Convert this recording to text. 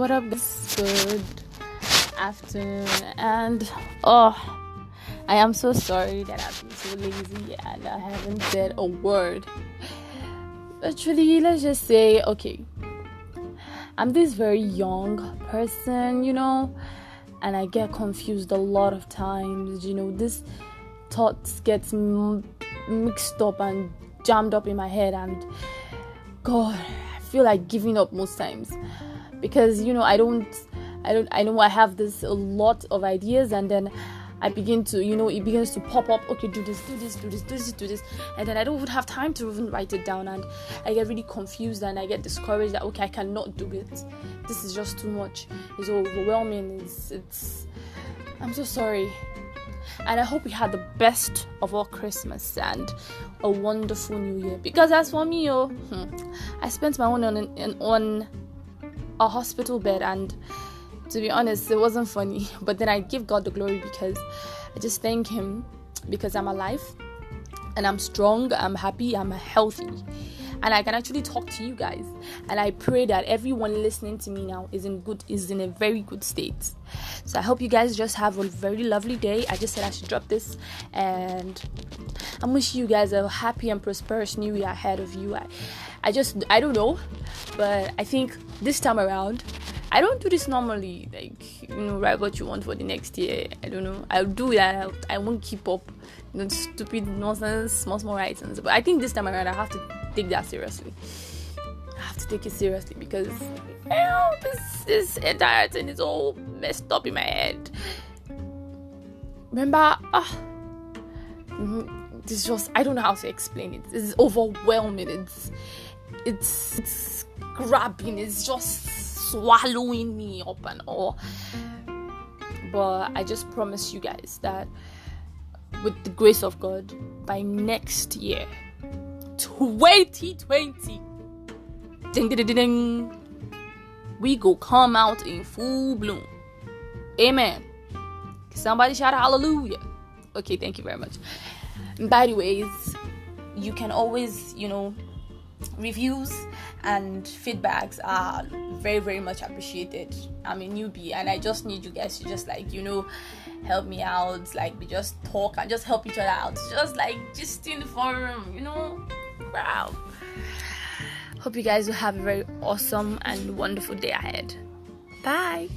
What up, guys? Good afternoon, and oh, I am so sorry that I've been so lazy and I haven't said a word. Actually, let's just say, okay, I'm this very young person, you know, and I get confused a lot of times. You know, this thoughts gets m- mixed up and jammed up in my head, and God, I feel like giving up most times because you know I don't, I don't, I know I have this a lot of ideas, and then I begin to, you know, it begins to pop up. Okay, do this, do this, do this, do this, do this, and then I don't even have time to even write it down, and I get really confused and I get discouraged that okay, I cannot do it. This is just too much. It's overwhelming. It's, it's. I'm so sorry, and I hope you had the best of all Christmas and a wonderful New Year. Because as for me, oh, hmm, I spent my own on on, on a hospital bed and to be honest, it wasn't funny. But then I give God the glory because I just thank Him because I'm alive and I'm strong, I'm happy, I'm healthy. And I can actually talk to you guys. And I pray that everyone listening to me now is in good is in a very good state. So I hope you guys just have a very lovely day. I just said I should drop this and I'm wishing you guys a happy and prosperous new year ahead of you. I, I just I don't know, but I think this time around I don't do this normally, like you know, write what you want for the next year. I don't know. I'll do that. I won't keep up, you know, stupid nonsense, small small writings. But I think this time around, I have to take that seriously. I have to take it seriously because you know, this this entire thing is all messed up in my head. Remember, mm, this just I don't know how to explain it. It's overwhelming. It's it's it's grabbing. It's just swallowing me up and all. But I just promise you guys that with the grace of God, by next year, 2020, ding, ding, ding, ding, we go come out in full bloom. Amen. Somebody shout hallelujah. Okay, thank you very much. By the ways, you can always, you know, reviews and feedbacks are very very much appreciated. I'm a newbie and i just need you guys to just like you know help me out like we just talk and just help each other out. Just like just in the forum you know? Wow. Hope you guys will have a very awesome and wonderful day ahead. Bye